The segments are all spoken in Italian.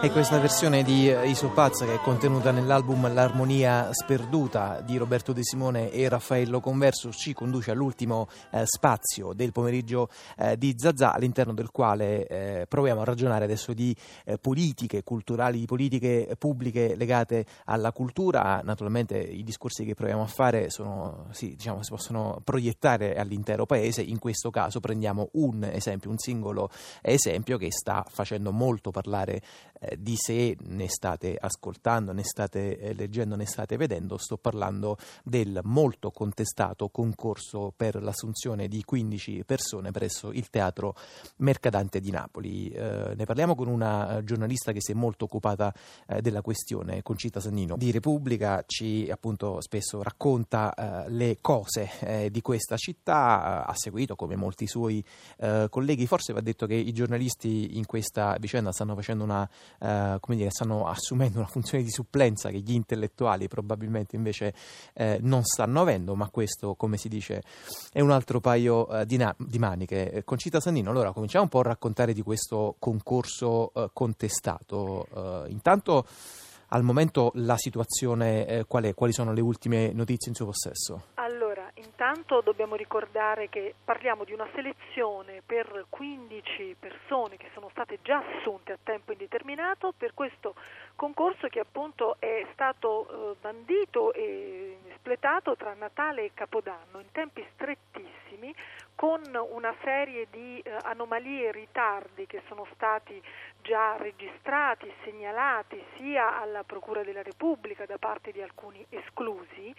E questa versione di eh, Iso Pazza che è contenuta nell'album L'armonia sperduta di Roberto De Simone e Raffaello Converso ci conduce all'ultimo eh, spazio del pomeriggio eh, di Zazà all'interno del quale eh, proviamo a ragionare adesso di eh, politiche culturali, di politiche pubbliche legate alla cultura. Naturalmente i discorsi che proviamo a fare sono, sì, diciamo, si possono proiettare all'intero paese. In questo caso prendiamo un esempio, un singolo esempio che sta facendo molto parlare eh, di se ne state ascoltando, ne state eh, leggendo, ne state vedendo, sto parlando del molto contestato concorso per l'assunzione di 15 persone presso il Teatro Mercadante di Napoli. Eh, ne parliamo con una giornalista che si è molto occupata eh, della questione, Concita Sannino di Repubblica, ci appunto spesso racconta eh, le cose eh, di questa città, ha seguito come molti suoi colleghi, forse va detto che i giornalisti in questa vicenda stanno facendo una eh, come dire, stanno assumendo una funzione di supplenza che gli intellettuali probabilmente invece eh, non stanno avendo, ma questo, come si dice, è un altro paio eh, di, na- di, maniche. Eh, Concita Sannino, allora cominciamo un po' a raccontare di questo concorso eh, contestato. Eh, intanto al momento la situazione qual è? Quali sono le ultime notizie in suo possesso? Intanto dobbiamo ricordare che parliamo di una selezione per 15 persone che sono state già assunte a tempo indeterminato per questo concorso che appunto è stato eh, bandito e espletato tra Natale e Capodanno in tempi strettissimi con una serie di eh, anomalie e ritardi che sono stati già registrati, segnalati sia alla Procura della Repubblica da parte di alcuni esclusi,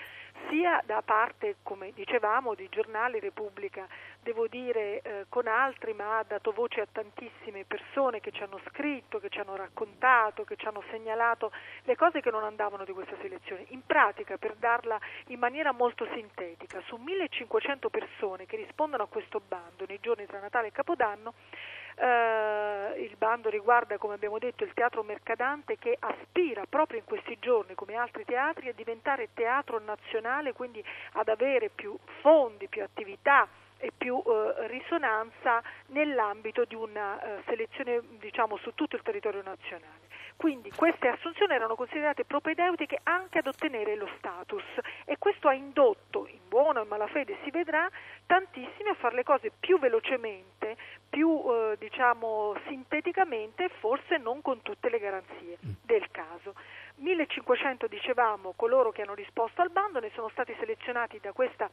sia da parte, come dicevamo, di giornali Repubblica, devo dire eh, con altri, ma ha dato voce a tantissime persone che ci hanno scritto, che ci hanno raccontato, che ci hanno segnalato le cose che non andavano di questa selezione. In pratica, per darla in maniera molto sintetica, su 1500 persone che rispondono a questo bando nei giorni tra Natale e Capodanno, eh, il bando riguarda, come abbiamo detto, il teatro mercadante che aspira proprio in questi giorni, come altri teatri, a diventare teatro nazionale, quindi ad avere più fondi, più attività e più eh, risonanza nell'ambito di una eh, selezione diciamo, su tutto il territorio nazionale. Quindi queste assunzioni erano considerate propedeutiche anche ad ottenere lo status e questo ha indotto, in buona o in malafede si vedrà, tantissimi a fare le cose più velocemente, più eh, diciamo sinteticamente e forse non con tutte le garanzie mm. del caso. 1500 dicevamo coloro che hanno risposto al bando, ne sono stati selezionati da questa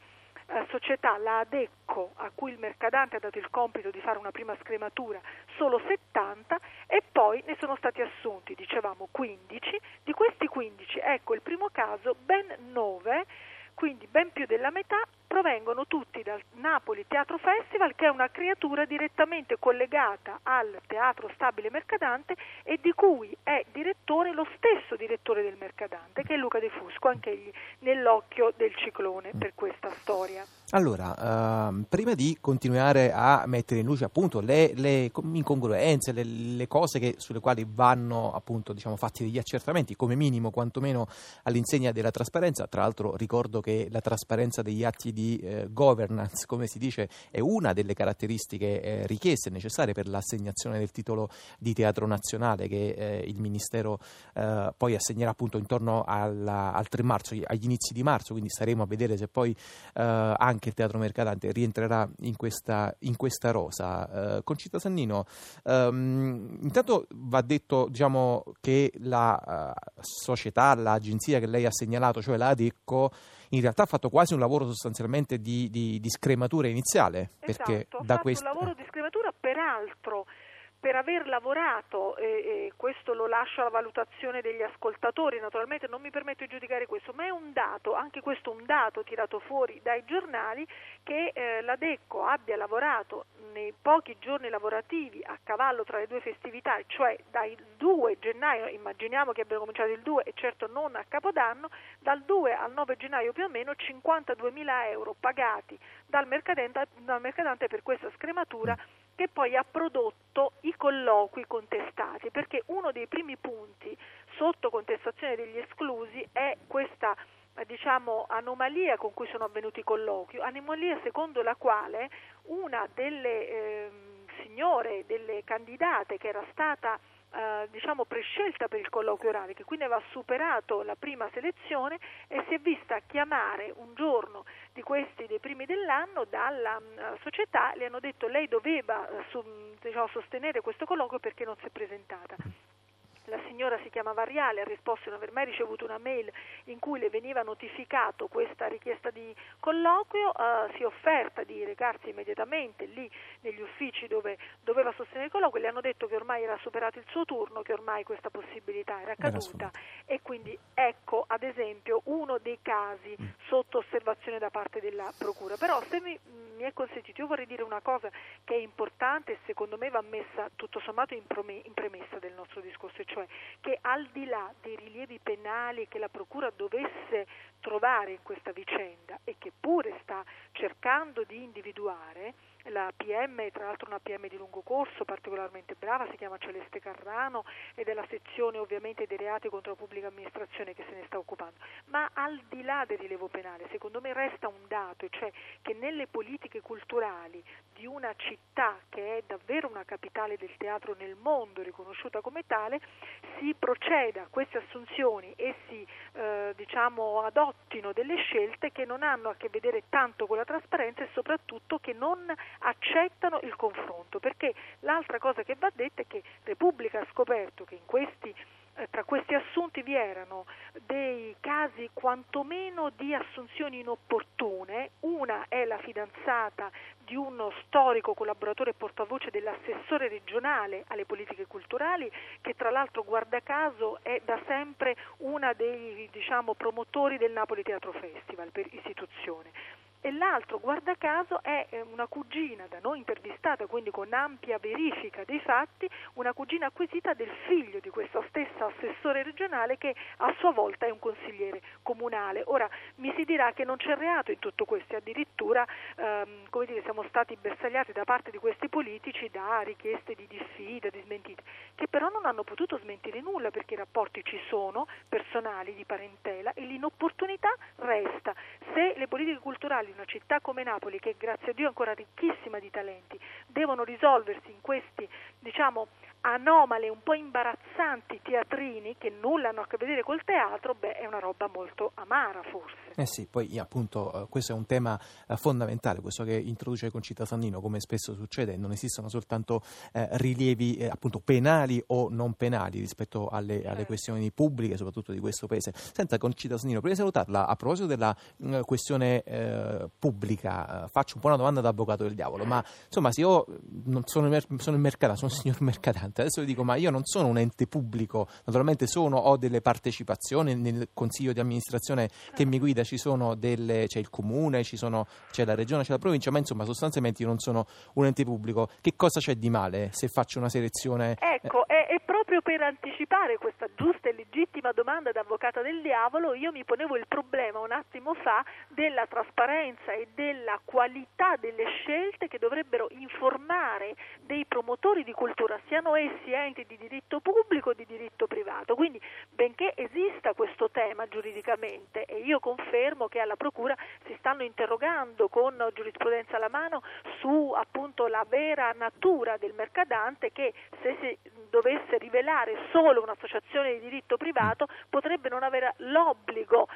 eh, società, la Adecco, a cui il mercadante ha dato il compito di fare una prima scrematura, solo 70 e poi ne sono stati assunti, dicevamo 15, di questi 15, ecco il primo caso, ben 9, quindi ben più della metà provengono tutti dal Napoli Teatro Festival che è una creatura direttamente collegata al Teatro Stabile Mercadante e di cui è direttore lo stesso direttore del Mercadante che è Luca De Fusco, anch'egli nell'occhio del ciclone per questa storia. Allora, uh, prima di continuare a mettere in luce appunto le, le incongruenze, le, le, cose che, sulle quali vanno appunto diciamo, fatti degli accertamenti, come minimo quantomeno all'insegna della trasparenza, tra l'altro ricordo che la trasparenza degli atti di eh, governance, come si dice, è una delle caratteristiche eh, richieste necessarie per l'assegnazione del titolo di teatro nazionale che eh, il Ministero eh, poi assegnerà appunto intorno alla, al 3 marzo, agli inizi di marzo, quindi staremo a vedere se poi eh, anche anche il Teatro Mercadante rientrerà in questa, in questa rosa. Uh, Concita Sannino, um, intanto va detto diciamo, che la uh, società, l'agenzia che lei ha segnalato, cioè la Adecco, in realtà ha fatto quasi un lavoro sostanzialmente di, di, di scrematura iniziale. Esatto, perché da questo... un lavoro di scrematura, peraltro per aver lavorato, e, e, questo lo lascio alla valutazione degli ascoltatori, naturalmente non mi permetto di giudicare questo, ma è un dato, anche questo un dato tirato fuori dai giornali, che eh, la Decco abbia lavorato nei pochi giorni lavorativi a cavallo tra le due festività, cioè dal 2 gennaio, immaginiamo che abbiano cominciato il 2 e certo non a Capodanno, dal 2 al 9 gennaio più o meno 52 mila euro pagati dal mercadante, dal mercadante per questa scrematura che poi ha prodotto i colloqui contestati, perché uno dei primi punti sotto contestazione degli esclusi è questa diciamo, anomalia con cui sono avvenuti i colloqui, anomalia secondo la quale una delle eh, signore, delle candidate che era stata eh, diciamo prescelta per il colloquio orale, che quindi aveva superato la prima selezione e si è vista chiamare un giorno di questi dei primi dell'anno dalla uh, società, le hanno detto lei doveva su, diciamo, sostenere questo colloquio perché non si è presentata la signora si chiamava Ariale, ha risposto di non aver mai ricevuto una mail in cui le veniva notificato questa richiesta di colloquio, eh, si è offerta di recarsi immediatamente lì negli uffici dove doveva sostenere il colloquio, le hanno detto che ormai era superato il suo turno, che ormai questa possibilità era caduta e quindi ecco ad esempio uno dei casi mm. sotto osservazione da parte della Procura. Però se mi, mi è consentito, io vorrei dire una cosa che è importante e secondo me va messa tutto sommato in, in premessa del nostro discorso, cioè che al di là dei rilievi penali che la Procura dovesse trovare in questa vicenda e che pure sta cercando di individuare, la PM, tra l'altro una PM di lungo corso, particolarmente brava, si chiama Celeste Carrano ed è la sezione ovviamente dei reati contro la pubblica amministrazione che se ne sta occupando. Ma al di là del rilevo penale, secondo me resta un dato, cioè che nelle politiche culturali di una città che è davvero una capitale del teatro nel mondo, riconosciuta come tale, si proceda a queste assunzioni e si eh, diciamo, adottino delle scelte che non hanno a che vedere tanto con la trasparenza e soprattutto che non accettano il confronto, perché l'altra cosa che va detta è che Repubblica ha scoperto che in questi questi assunti vi erano dei casi quantomeno di assunzioni inopportune, una è la fidanzata di uno storico collaboratore e portavoce dell'assessore regionale alle politiche culturali, che tra l'altro guarda caso è da sempre una dei diciamo, promotori del Napoli Teatro Festival per istituzione e l'altro, guarda caso, è eh, una cugina da noi intervistata, quindi con ampia verifica dei fatti, una cugina acquisita del figlio di questo stesso assessore regionale che a sua volta è un consigliere comunale. Ora mi si dirà che non c'è reato in tutto questo, addirittura ehm, come dire, siamo stati bersagliati da parte di questi politici da richieste di diffida, di smentite, che però non hanno potuto smentire nulla perché i rapporti ci sono, personali, di parentela e l'inopportunità resta. Se le politiche culturali una città come Napoli, che grazie a Dio è ancora ricchissima di talenti, devono risolversi in questi, diciamo, anomale, un po' imbarazzanti teatrini che nulla hanno a che vedere col teatro, beh, è una roba molto amara forse. Eh sì, poi appunto eh, questo è un tema eh, fondamentale, questo che introduce Concita Sannino, come spesso succede, non esistono soltanto eh, rilievi eh, appunto penali o non penali rispetto alle, alle, questioni pubbliche, soprattutto di questo paese. Senta Concita Sannino, prima di salutarla, a proposito della mh, mm, questione eh, pubblica, faccio un po' una domanda da avvocato del diavolo, ma insomma se io non sono, sono il mercatante, sono il signor mercatante, adesso vi dico ma io non sono un ente pubblico, naturalmente sono, ho delle partecipazioni nel consiglio di amministrazione che mi guida ci sono delle, c'è il comune, sono, c'è la regione, c'è la provincia, ma insomma sostanzialmente io non sono un ente pubblico. Che cosa c'è di male se faccio una selezione? Ecco, è, è proprio per anticipare questa giusta e legittima domanda d'avvocata del diavolo, io mi ponevo il problema un attimo fa della trasparenza e della qualità delle scelte che dovrebbero informare dei promotori di cultura, siano essi enti di diritto pubblico o di diritto privato. Quindi, benché esista questo tema giuridicamente, e io confermo che alla Procura si stanno interrogando con giurisprudenza alla mano su appunto la vera natura del mercadante che se si dovesse rivelare solo un'associazione di diritto privato potrebbe non avere l'obbligo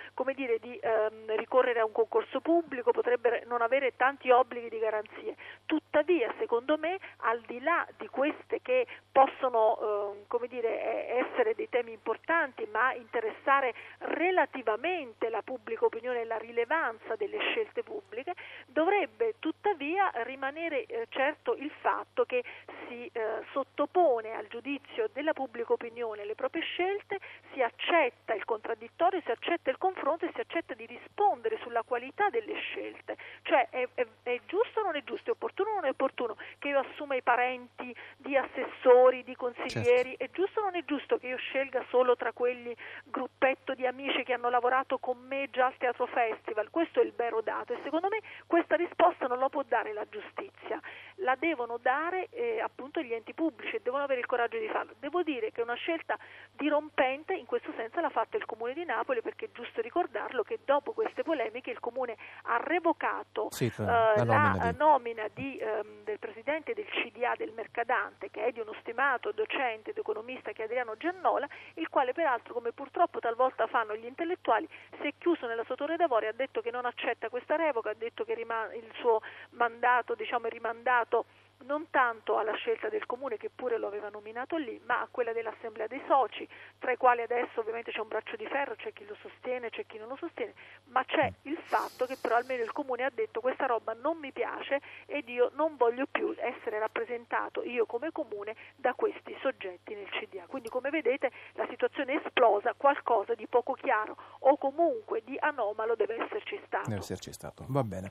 dire, di ehm, ricorrere a un concorso pubblico, potrebbe non avere tanti obblighi di garanzie. Tuttavia, secondo me, al di là di queste che possono ehm, dire, essere dei temi importanti, ma interessare relativamente la pubblica opinione e la rilevanza delle scelte pubbliche, dovrebbe tuttavia rimanere eh, certo il fatto che si eh, sottopone al giudizio della pubblica opinione le proprie scelte, si accetta il contraddittorio, si accetta il confronto e si accetta di rispondere sulla qualità delle scelte. Cioè è, è, è giusto o non è giusto, è opportuno o non è opportuno che io assuma i parenti di assessori, di consiglieri, certo. è giusto o non è giusto che io scelga solo tra quelli gruppetto di amici che hanno lavorato con me già al Teatro Festival? Questo è il vero dato e secondo me questa risposta non la può dare la giustizia. La devono dare eh, appunto gli enti pubblici e devono avere il coraggio di farlo. Devo dire che una scelta dirompente in questo senso l'ha fatta il Comune di Napoli perché è giusto ricordarlo che dopo queste polemiche il Comune ha revocato sì, eh, la nomina, la di... nomina di, ehm, del Presidente del CDA del Mercadante che è di uno stimato docente ed economista che è Adriano Giannola, il quale peraltro come purtroppo talvolta fanno gli intellettuali si è chiuso nella sua torre d'avorio, ha detto che non accetta questa revoca, ha detto che il suo mandato diciamo, è rimandato non tanto alla scelta del comune che pure lo aveva nominato lì, ma a quella dell'assemblea dei soci, tra i quali adesso ovviamente c'è un braccio di ferro, c'è chi lo sostiene, c'è chi non lo sostiene, ma c'è il fatto che però almeno il comune ha detto questa roba non mi piace ed io non voglio più essere rappresentato io come comune da questi soggetti nel CDA. Quindi come vedete la situazione è esplosa, qualcosa di poco chiaro o comunque di anomalo deve esserci stato. Deve esserci stato. Va bene.